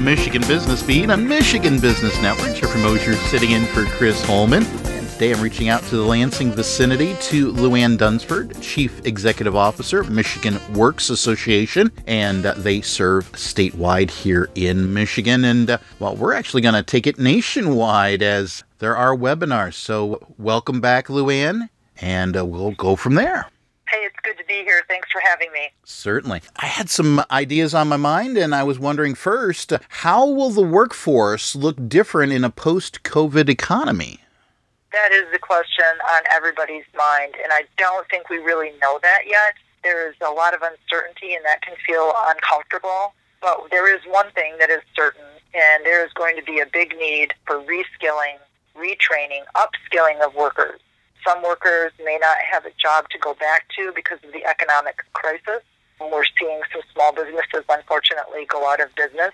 the Michigan Business Beat on Michigan Business Network. Jeffrey Mosher sitting in for Chris Holman. And today I'm reaching out to the Lansing vicinity to Luann Dunsford, Chief Executive Officer, Michigan Works Association, and uh, they serve statewide here in Michigan. And uh, well, we're actually going to take it nationwide as there are webinars. So welcome back, Luann, and uh, we'll go from there. Hey, it's good to be here. Thanks for having me. Certainly. I had some ideas on my mind, and I was wondering first how will the workforce look different in a post COVID economy? That is the question on everybody's mind, and I don't think we really know that yet. There's a lot of uncertainty, and that can feel uncomfortable. But there is one thing that is certain, and there is going to be a big need for reskilling, retraining, upskilling of workers. Some workers may not have a job to go back to because of the economic crisis. We're seeing some small businesses, unfortunately, go out of business.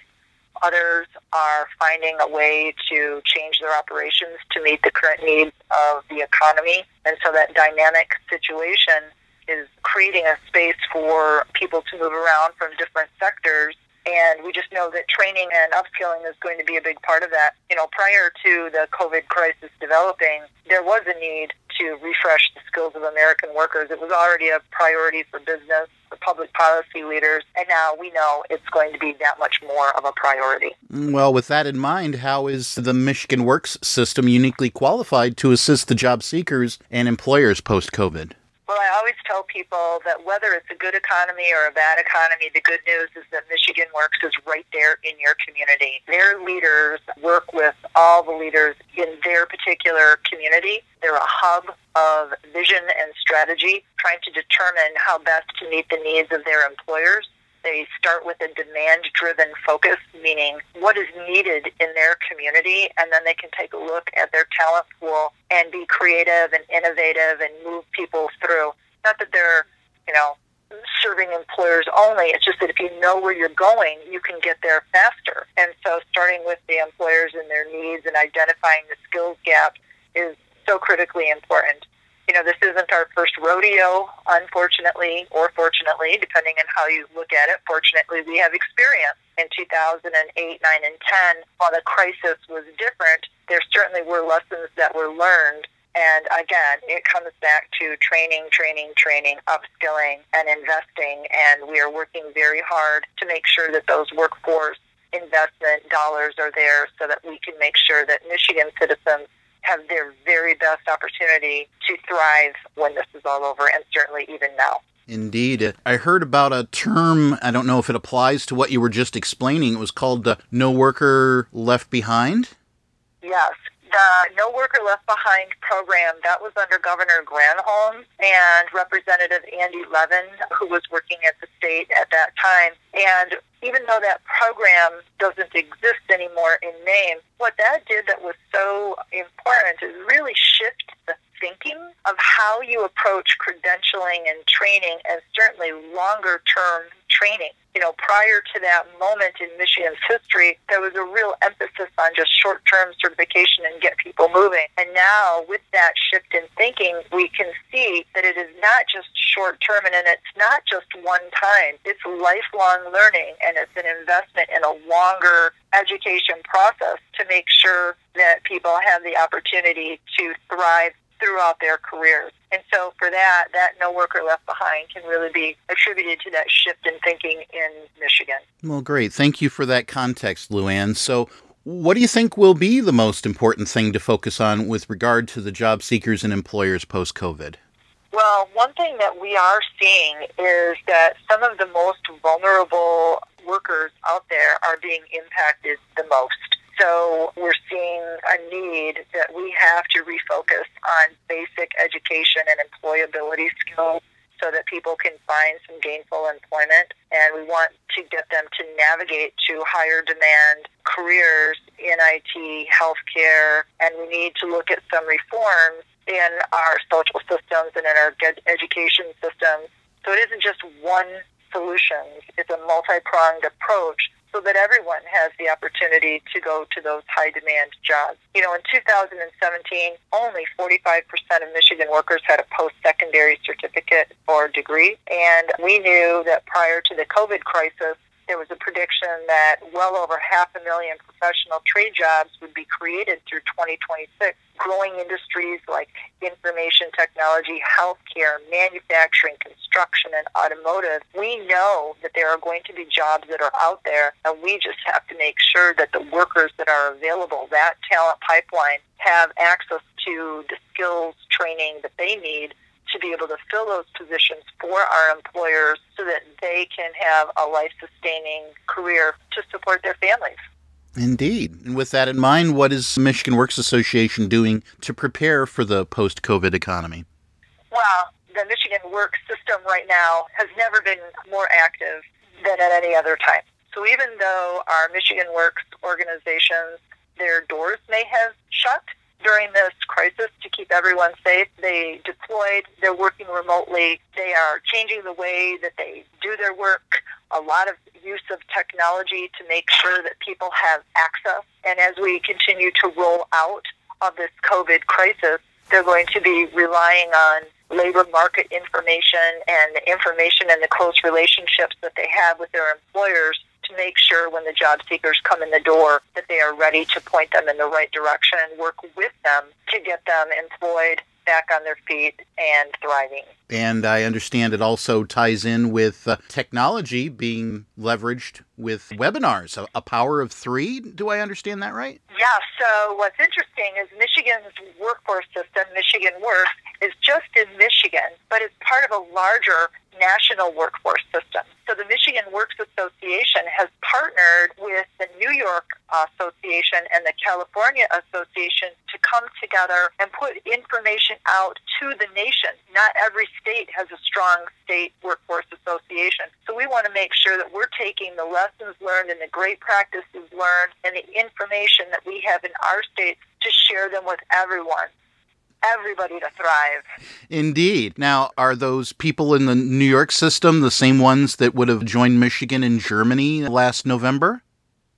Others are finding a way to change their operations to meet the current needs of the economy. And so that dynamic situation is creating a space for people to move around from different sectors and we just know that training and upskilling is going to be a big part of that. You know, prior to the COVID crisis developing, there was a need to refresh the skills of American workers. It was already a priority for business, for public policy leaders, and now we know it's going to be that much more of a priority. Mm, well, with that in mind, how is the Michigan Works system uniquely qualified to assist the job seekers and employers post COVID? Well, I always tell people that whether it's a good economy or a bad economy, the good news is that Michigan Works is right there in your community. Their leaders work with all the leaders in their particular community. They're a hub of vision and strategy, trying to determine how best to meet the needs of their employers they start with a demand driven focus, meaning what is needed in their community, and then they can take a look at their talent pool and be creative and innovative and move people through. Not that they're, you know, serving employers only. It's just that if you know where you're going, you can get there faster. And so starting with the employers and their needs and identifying the skills gap is so critically important know, this isn't our first rodeo, unfortunately, or fortunately, depending on how you look at it. Fortunately, we have experience. In 2008, 9, and 10, while the crisis was different, there certainly were lessons that were learned. And again, it comes back to training, training, training, upskilling, and investing. And we are working very hard to make sure that those workforce investment dollars are there so that we can make sure that Michigan citizens have their very best opportunity to thrive when this is all over, and certainly even now. Indeed. I heard about a term, I don't know if it applies to what you were just explaining. It was called the No Worker Left Behind. Yes, the No Worker Left Behind program, that was under Governor Granholm and Representative Andy Levin, who was working at the state at that time. And even though that program doesn't exist anymore in name, what that did that was so important is really shift the thinking of how you approach credentialing and training and certainly longer term training. You know, prior to that moment in Michigan's history, there was a real emphasis on just short term certification and get people moving. And now, with that shift in thinking, we can see that it is not just short term and it's not just one time. It's lifelong learning and it's an investment in a longer education process to make sure that people have the opportunity to thrive throughout their careers. And so for that, that no worker left behind can really be attributed to that shift in thinking in Michigan. Well, great. Thank you for that context, Luann. So what do you think will be the most important thing to focus on with regard to the job seekers and employers post COVID? Well, one thing that we are seeing is that some of the most vulnerable workers out there are being impacted the most. So we're seeing a need that we have to refocus on basic education and employability skills so that people can find some gainful employment. And we want to get them to navigate to higher demand careers in IT, healthcare, and we need to look at some reforms in our social systems and in our education systems. So it isn't just one solution, it's a multi pronged approach so that everyone has the opportunity to go to those high demand jobs. You know, in 2017, only 45% of Michigan workers had a post secondary certificate or degree. And we knew that prior to the COVID crisis, there was a prediction that well over half a million professional trade jobs would be created through 2026. Growing industries like information technology, healthcare, manufacturing, construction, and automotive. We know that there are going to be jobs that are out there, and we just have to make sure that the workers that are available, that talent pipeline, have access to the skills training that they need to be able to fill those positions for our employers so that they can have a life sustaining career to support their families. Indeed. And with that in mind, what is Michigan Works Association doing to prepare for the post COVID economy? Well, the Michigan Works system right now has never been more active than at any other time. So even though our Michigan Works organizations, their doors may have shut, during this crisis to keep everyone safe. They deployed, they're working remotely, they are changing the way that they do their work, a lot of use of technology to make sure that people have access. And as we continue to roll out of this COVID crisis, they're going to be relying on labor market information and the information and the close relationships that they have with their employers to make sure when the job seekers come in the door that they are ready to point them in the right direction and work with them to get them employed back on their feet and thriving. And I understand it also ties in with uh, technology being leveraged with webinars, a, a, power of three. Do I understand that right? Yeah. So what's interesting is Michigan's workforce system, Michigan Works, is just in Michigan, but it's part of a larger national workforce system. So the Michigan Works Association has partnered with the New York Association and the California Association to come together and put information out to the nation. Not every state has a strong state workforce association. So we want to make sure that we're taking the lessons learned and the great practices learned and the information that we have in our states to share them with everyone everybody to thrive. Indeed. Now, are those people in the New York system the same ones that would have joined Michigan and Germany last November?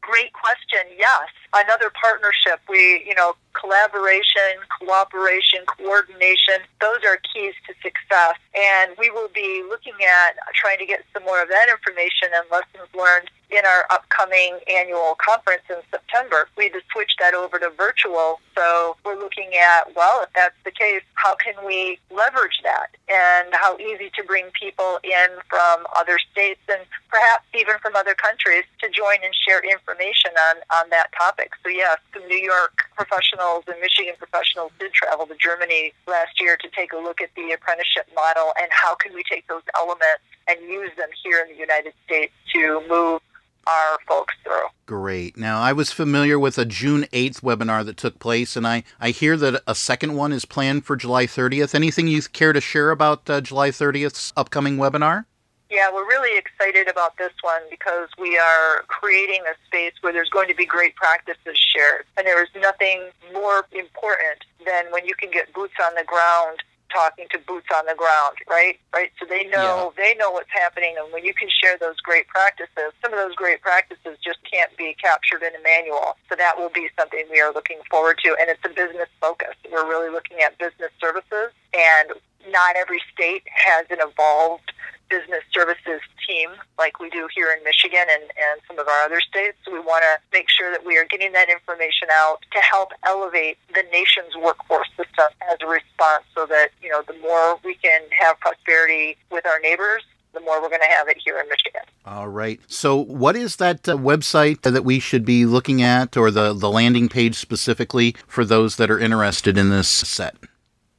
Great question. Yes. Another partnership. We, you know, collaboration, cooperation, coordination, those are keys to success. And we will be looking at trying to get some more of that information and lessons learned in our upcoming annual conference in September. We just switched that over to virtual. So we're looking at, well, if that's the case, how can we leverage that and how easy to bring people in from other states and perhaps even from other countries to join and share information on, on that topic. So yes, some New York professionals and Michigan professionals did travel to Germany last year to take a look at the apprenticeship model and how can we take those elements and use them here in the United States to move our folks through. Great. Now, I was familiar with a June 8th webinar that took place, and I, I hear that a second one is planned for July 30th. Anything you care to share about uh, July 30th's upcoming webinar? Yeah, we're really excited about this one because we are creating a space where there's going to be great practices shared. And there is nothing more important than when you can get boots on the ground talking to boots on the ground, right? Right. So they know yeah. they know what's happening, and when you can share those great practices, some of those great practices just can't be captured in a manual. So that will be something we are looking forward to, and it's a business focus. We're really looking at business services, and not every state has an evolved business services team like we do here in Michigan and, and some of our other states. We want to make sure that we are getting that information out to help elevate the nation's workforce system as a response so that, you know, the more we can have prosperity with our neighbors, the more we're going to have it here in Michigan. All right. So, what is that uh, website that we should be looking at, or the, the landing page specifically for those that are interested in this set?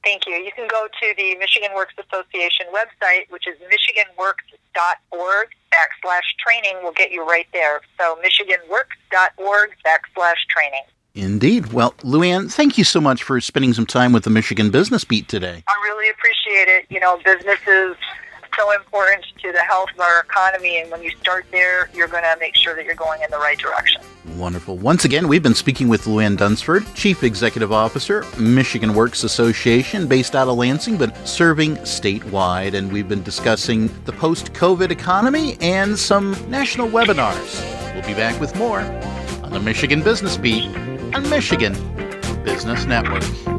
Thank you. You can to the Michigan Works Association website, which is michiganworks.org backslash training will get you right there. So michiganworks.org backslash training. Indeed. Well, Luann, thank you so much for spending some time with the Michigan Business Beat today. I really appreciate it. You know, business is so important to the health of our economy. And when you start there, you're going to make sure that you're going in the right direction. Wonderful. Once again, we've been speaking with Luann Dunsford, Chief Executive Officer, Michigan Works Association, based out of Lansing, but serving statewide. And we've been discussing the post COVID economy and some national webinars. We'll be back with more on the Michigan Business Beat on Michigan Business Network.